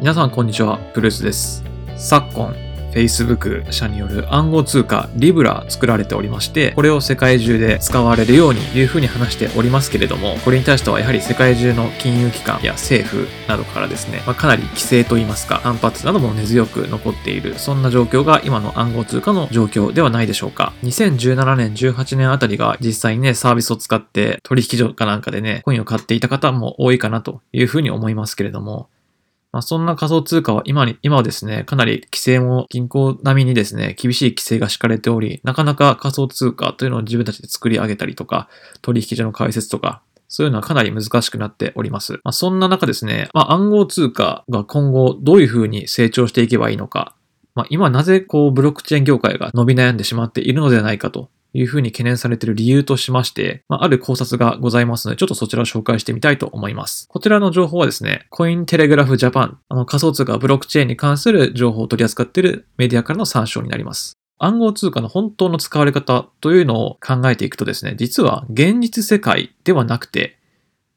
皆さんこんにちは、ブルースです。昨今、Facebook 社による暗号通貨リブラ作られておりまして、これを世界中で使われるようにというふうに話しておりますけれども、これに対してはやはり世界中の金融機関や政府などからですね、まあ、かなり規制といいますか、反発なども根強く残っている、そんな状況が今の暗号通貨の状況ではないでしょうか。2017年、18年あたりが実際にね、サービスを使って取引所かなんかでね、コインを買っていた方も多いかなというふうに思いますけれども、まあ、そんな仮想通貨は今に、今はですね、かなり規制も銀行並みにですね、厳しい規制が敷かれており、なかなか仮想通貨というのを自分たちで作り上げたりとか、取引所の開設とか、そういうのはかなり難しくなっております。まあ、そんな中ですね、まあ、暗号通貨が今後どういうふうに成長していけばいいのか、まあ、今なぜこうブロックチェーン業界が伸び悩んでしまっているのではないかというふうに懸念されている理由としまして、まあ、ある考察がございますので、ちょっとそちらを紹介してみたいと思います。こちらの情報はですね、コインテレグラフジャパン、あの仮想通貨ブロックチェーンに関する情報を取り扱っているメディアからの参照になります。暗号通貨の本当の使われ方というのを考えていくとですね、実は現実世界ではなくて、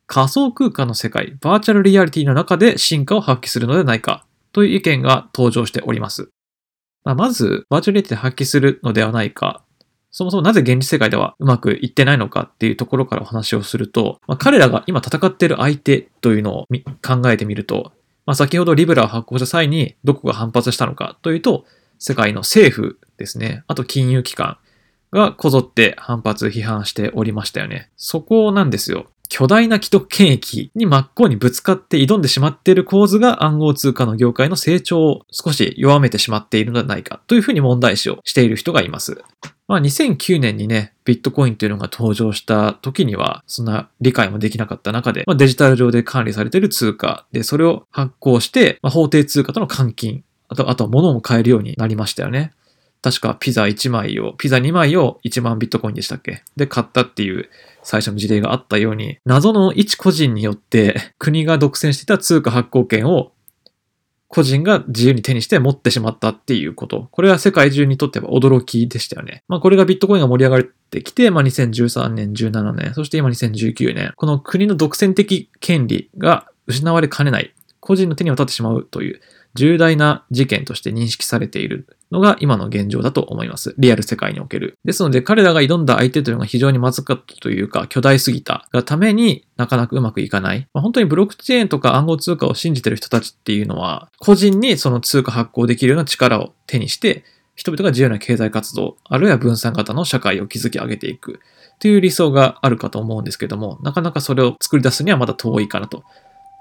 仮想空間の世界、バーチャルリアリティの中で進化を発揮するのではないかという意見が登場しております。まあまず、バーチャルリアリティで発揮するのではないかそもそもなぜ現実世界ではうまくいってないのかっていうところからお話をすると、まあ、彼らが今戦っている相手というのを考えてみると、まあ、先ほどリブラを発行した際にどこが反発したのかというと、世界の政府ですね、あと金融機関がこぞって反発、批判しておりましたよね。そこなんですよ。巨大な既得権益に真っ向にぶつかって挑んでしまっている構図が暗号通貨の業界の成長を少し弱めてしまっているのではないかというふうに問題視をしている人がいます。まあ、2009年にね、ビットコインというのが登場した時には、そんな理解もできなかった中で、まあ、デジタル上で管理されている通貨で、それを発行して、まあ、法定通貨との換金、あと、あと物も買えるようになりましたよね。確かピザ1枚を、ピザ2枚を1万ビットコインでしたっけ？で買ったっていう最初の事例があったように、謎の一個人によって国が独占していた通貨発行権を個人が自由に手にして持ってしまったっていうこと。これは世界中にとっては驚きでしたよね。まあこれがビットコインが盛り上がってきて、まあ2013年、17年、そして今2019年、この国の独占的権利が失われかねない。個人の手に渡ってしまうという重大な事件として認識されているのが今の現状だと思います。リアル世界における。ですので彼らが挑んだ相手というのが非常にまずかったというか巨大すぎたがためになかなかうまくいかない。まあ、本当にブロックチェーンとか暗号通貨を信じてる人たちっていうのは個人にその通貨発行できるような力を手にして人々が自由な経済活動、あるいは分散型の社会を築き上げていくという理想があるかと思うんですけども、なかなかそれを作り出すにはまだ遠いかなと。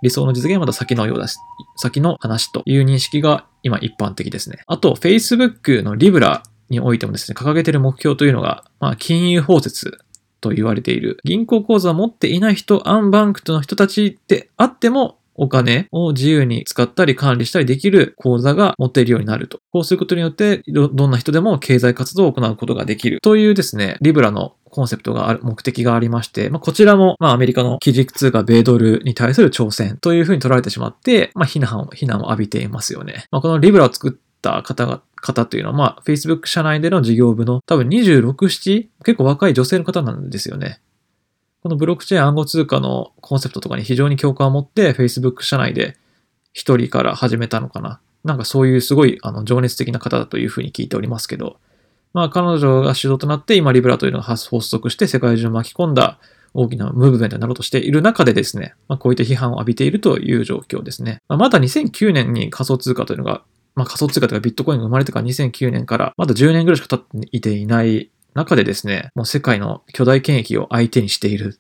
理想の実現はまだ先のようだし、先の話という認識が今一般的ですね。あと、Facebook の Libra においてもですね、掲げている目標というのが、まあ、金融包摂と言われている。銀行口座を持っていない人、アンバンクトの人たちであっても、お金を自由に使ったり管理したりできる口座が持てるようになると。こうすることによってど、どんな人でも経済活動を行うことができる。というですね、リブラのコンセプトがある、目的がありまして、まあ、こちらも、まあ、アメリカの基軸通貨米ドルに対する挑戦というふうに取られてしまって、まあ、非難を、非難を浴びていますよね。まあ、このリブラを作った方が、方というのは、まあ、Facebook 社内での事業部の多分26、7? 結構若い女性の方なんですよね。このブロックチェーン暗号通貨のコンセプトとかに非常に共感を持って Facebook 社内で一人から始めたのかな。なんかそういうすごいあの情熱的な方だというふうに聞いておりますけど、まあ彼女が主導となって今リブラというのが発足して世界中を巻き込んだ大きなムーブメントになろうとしている中でですね、まあ、こういった批判を浴びているという状況ですね。まあ、まだ2009年に仮想通貨というのが、まあ仮想通貨というかビットコインが生まれてから2009年からまだ10年ぐらいしか経っていていない中でですね、もう世界の巨大権益を相手にしている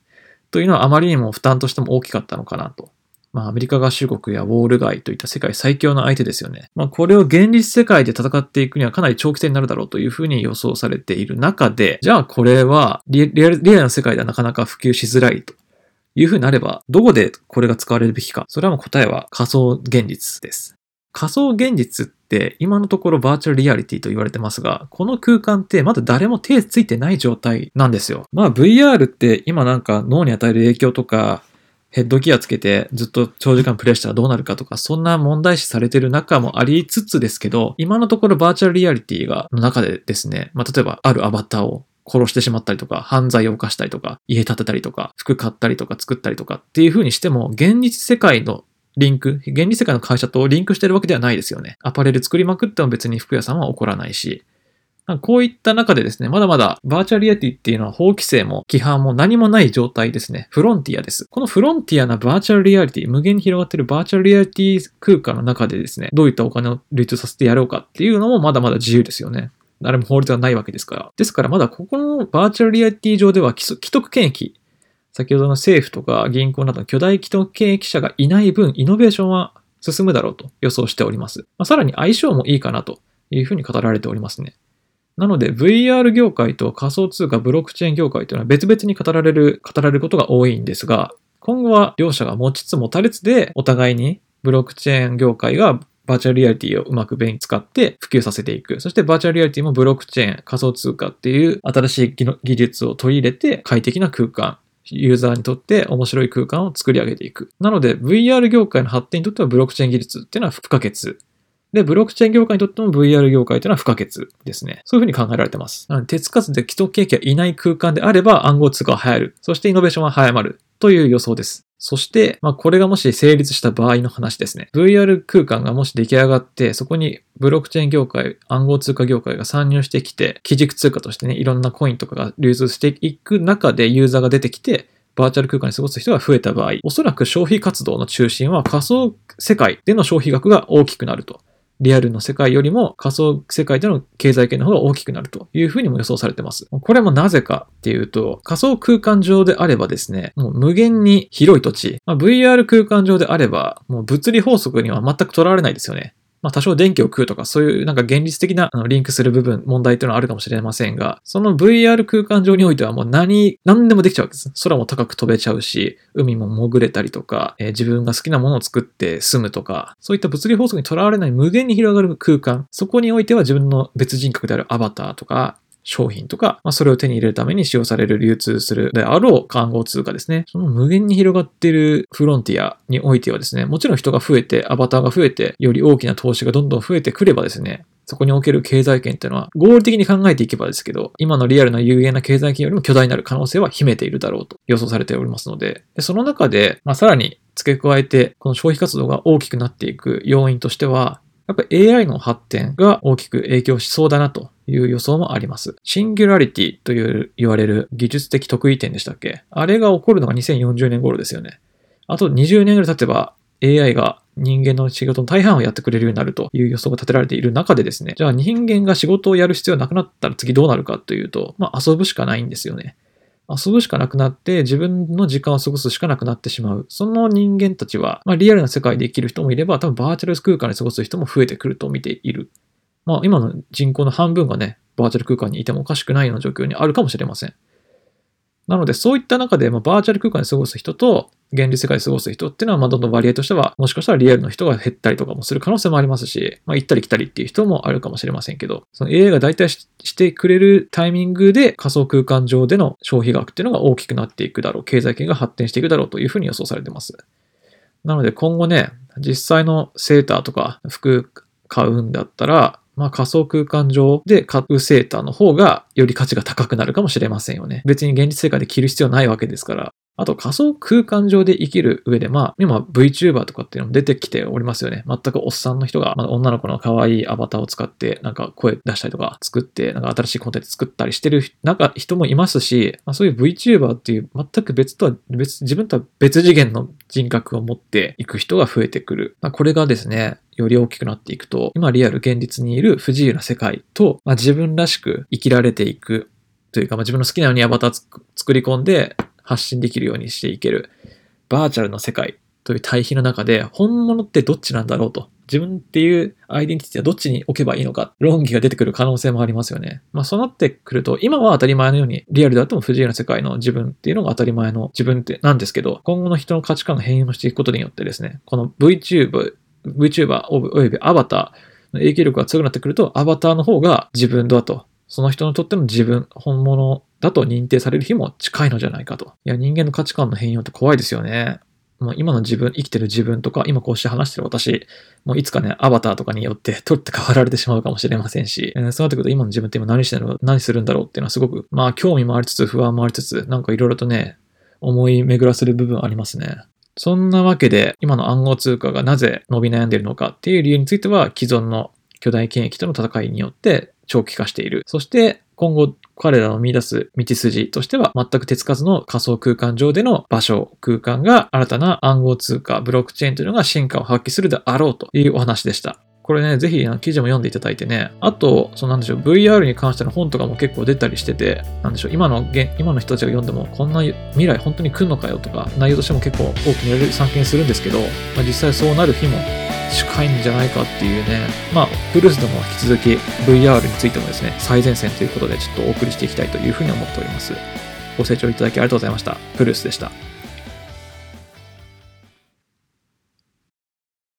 というのはあまりにも負担としても大きかったのかなと。まあ、アメリカ合衆国やウォール街といった世界最強の相手ですよね。まあ、これを現実世界で戦っていくにはかなり長期戦になるだろうというふうに予想されている中で、じゃあこれはリアルリアルな世界ではなかなか普及しづらいというふうになれば、どこでこれが使われるべきか。それはもう答えは仮想現実です。仮想現実って今のところバーチャルリアリティと言われてますが、この空間ってまだ誰も手ついてない状態なんですよ。まあ VR って今なんか脳に与える影響とか、ヘッドギアつけてずっと長時間プレイしたらどうなるかとか、そんな問題視されてる中もありつつですけど、今のところバーチャルリアリティが、の中でですね、まあ例えばあるアバターを殺してしまったりとか、犯罪を犯したりとか、家建てたりとか、服買ったりとか作ったりとかっていう風にしても、現実世界のリンク、現実世界の会社とリンクしてるわけではないですよね。アパレル作りまくっても別に服屋さんは怒らないし、こういった中でですね、まだまだバーチャルリアリティっていうのは法規制も規範も何もない状態ですね。フロンティアです。このフロンティアなバーチャルリアリティ、無限に広がってるバーチャルリアリティ空間の中でですね、どういったお金を流通させてやろうかっていうのもまだまだ自由ですよね。誰も法律がないわけですから。ですからまだここのバーチャルリアリティ上では既得権益、先ほどの政府とか銀行などの巨大既得権益者がいない分、イノベーションは進むだろうと予想しております。まあ、さらに相性もいいかなというふうに語られておりますね。なので VR 業界と仮想通貨ブロックチェーン業界というのは別々に語られる、語られることが多いんですが、今後は両者が持ちつ持たれつでお互いにブロックチェーン業界がバーチャルリアリティをうまく便利使って普及させていく。そしてバーチャルリアリティもブロックチェーン、仮想通貨っていう新しい技術を取り入れて快適な空間、ユーザーにとって面白い空間を作り上げていく。なので VR 業界の発展にとってはブロックチェーン技術っていうのは不可欠で、ブロックチェーン業界にとっても VR 業界というのは不可欠ですね。そういうふうに考えられてます。なの、手つかずで既得権益がいない空間であれば暗号通貨は流行る。そしてイノベーションは早まる。という予想です。そして、まあ、これがもし成立した場合の話ですね。VR 空間がもし出来上がって、そこにブロックチェーン業界、暗号通貨業界が参入してきて、基軸通貨としてね、いろんなコインとかが流通していく中でユーザーが出てきて、バーチャル空間に過ごす人が増えた場合、おそらく消費活動の中心は仮想世界での消費額が大きくなると。リアルの世界よりも仮想世界での経済圏の方が大きくなるというふうにも予想されてます。これもなぜかっていうと、仮想空間上であればですね、もう無限に広い土地、まあ、VR 空間上であれば、もう物理法則には全くとらわれないですよね。まあ多少電気を食うとかそういうなんか現実的なあのリンクする部分、問題というのはあるかもしれませんが、その VR 空間上においてはもう何、何でもできちゃうわけです。空も高く飛べちゃうし、海も潜れたりとか、えー、自分が好きなものを作って住むとか、そういった物理法則にとらわれない無限に広がる空間、そこにおいては自分の別人格であるアバターとか、商品とか、まあ、それを手に入れるために使用される流通するであろう暗号通貨ですね。その無限に広がっているフロンティアにおいてはですね、もちろん人が増えて、アバターが増えて、より大きな投資がどんどん増えてくればですね、そこにおける経済圏っていうのは合理的に考えていけばですけど、今のリアルな有限な経済圏よりも巨大になる可能性は秘めているだろうと予想されておりますので、でその中で、まあ、さらに付け加えて、この消費活動が大きくなっていく要因としては、やっぱ AI の発展が大きく影響しそうだなという予想もあります。シンギュラリティという言われる技術的得意点でしたっけ？あれが起こるのが2040年頃ですよね。あと20年ぐらい経てば AI が人間の仕事の大半をやってくれるようになるという予想が立てられている中でですね、じゃあ人間が仕事をやる必要なくなったら次どうなるかというと、まあ遊ぶしかないんですよね。遊ぶしかなくなって自分の時間を過ごすしかなくなってしまう。その人間たちは、まあ、リアルな世界で生きる人もいれば、多分バーチャル空間で過ごす人も増えてくると見ている。まあ、今の人口の半分がね、バーチャル空間にいてもおかしくないような状況にあるかもしれません。なので、そういった中で、まあ、バーチャル空間で過ごす人と、現実世界で過ごす人っていうのは、まあ、どんどん割合としては、もしかしたらリアルの人が減ったりとかもする可能性もありますし、まあ、行ったり来たりっていう人もあるかもしれませんけど、その AI が代替してくれるタイミングで仮想空間上での消費額っていうのが大きくなっていくだろう、経済圏が発展していくだろうというふうに予想されてます。なので今後ね、実際のセーターとか服買うんだったら、まあ仮想空間上で買うセーターの方がより価値が高くなるかもしれませんよね。別に現実世界で着る必要ないわけですから、あと仮想空間上で生きる上で、まあ、今 VTuber とかっていうのも出てきておりますよね。全くおっさんの人が、まあ、女の子の可愛いアバターを使って、なんか声出したりとか作って、なんか新しいコンテンツ作ったりしてる、なんか人もいますし、まあ、そういう VTuber っていう全く別とは、別、自分とは別次元の人格を持っていく人が増えてくる。まあ、これがですね、より大きくなっていくと、今リアル現実にいる不自由な世界と、まあ、自分らしく生きられていくというか、まあ、自分の好きなようにアバター作り込んで、発信できるようにしていける。バーチャルの世界という対比の中で本物ってどっちなんだろうと。自分っていうアイデンティティはどっちに置けばいいのか。論議が出てくる可能性もありますよね。まあそうなってくると今は当たり前のようにリアルであっても不自由な世界の自分っていうのが当たり前の自分ってなんですけど今後の人の価値観が変容していくことによってですねこの VTuber VTuber およびアバターの影響力が強くなってくるとアバターの方が自分だと。その人にとっての自分、本物だと認定される日も近いのじゃないかと。いや、人間の価値観の変容って怖いですよね。もう今の自分、生きてる自分とか、今こうして話してる私、もういつかね、アバターとかによって取って変わられてしまうかもしれませんし、えー、そうなってくると今の自分って今何してるの何するんだろうっていうのはすごく、まあ興味もありつつ、不安もありつつ、なんかいろいろとね、思い巡らせる部分ありますね。そんなわけで、今の暗号通貨がなぜ伸び悩んでいるのかっていう理由については、既存の巨大権益との戦いによって長期化している。そして、今後彼らの見出す道筋としては全く手つかずの仮想空間上での場所、空間が新たな暗号通貨、ブロックチェーンというのが進化を発揮するであろうというお話でした。これね、ぜひ記事も読んでいただいてね、あと、そうなんでしょう、VR に関しての本とかも結構出たりしてて、なんでしょう、今の今の人たちが読んでも、こんな未来本当に来るのかよとか、内容としても結構大きに散見するんですけど、まあ、実際そうなる日も近いんじゃないかっていうね、まあ、ブルースでも引き続き VR についてもですね、最前線ということでちょっとお送りしていきたいというふうに思っております。ご清聴いただきありがとうございました。ブルースでした。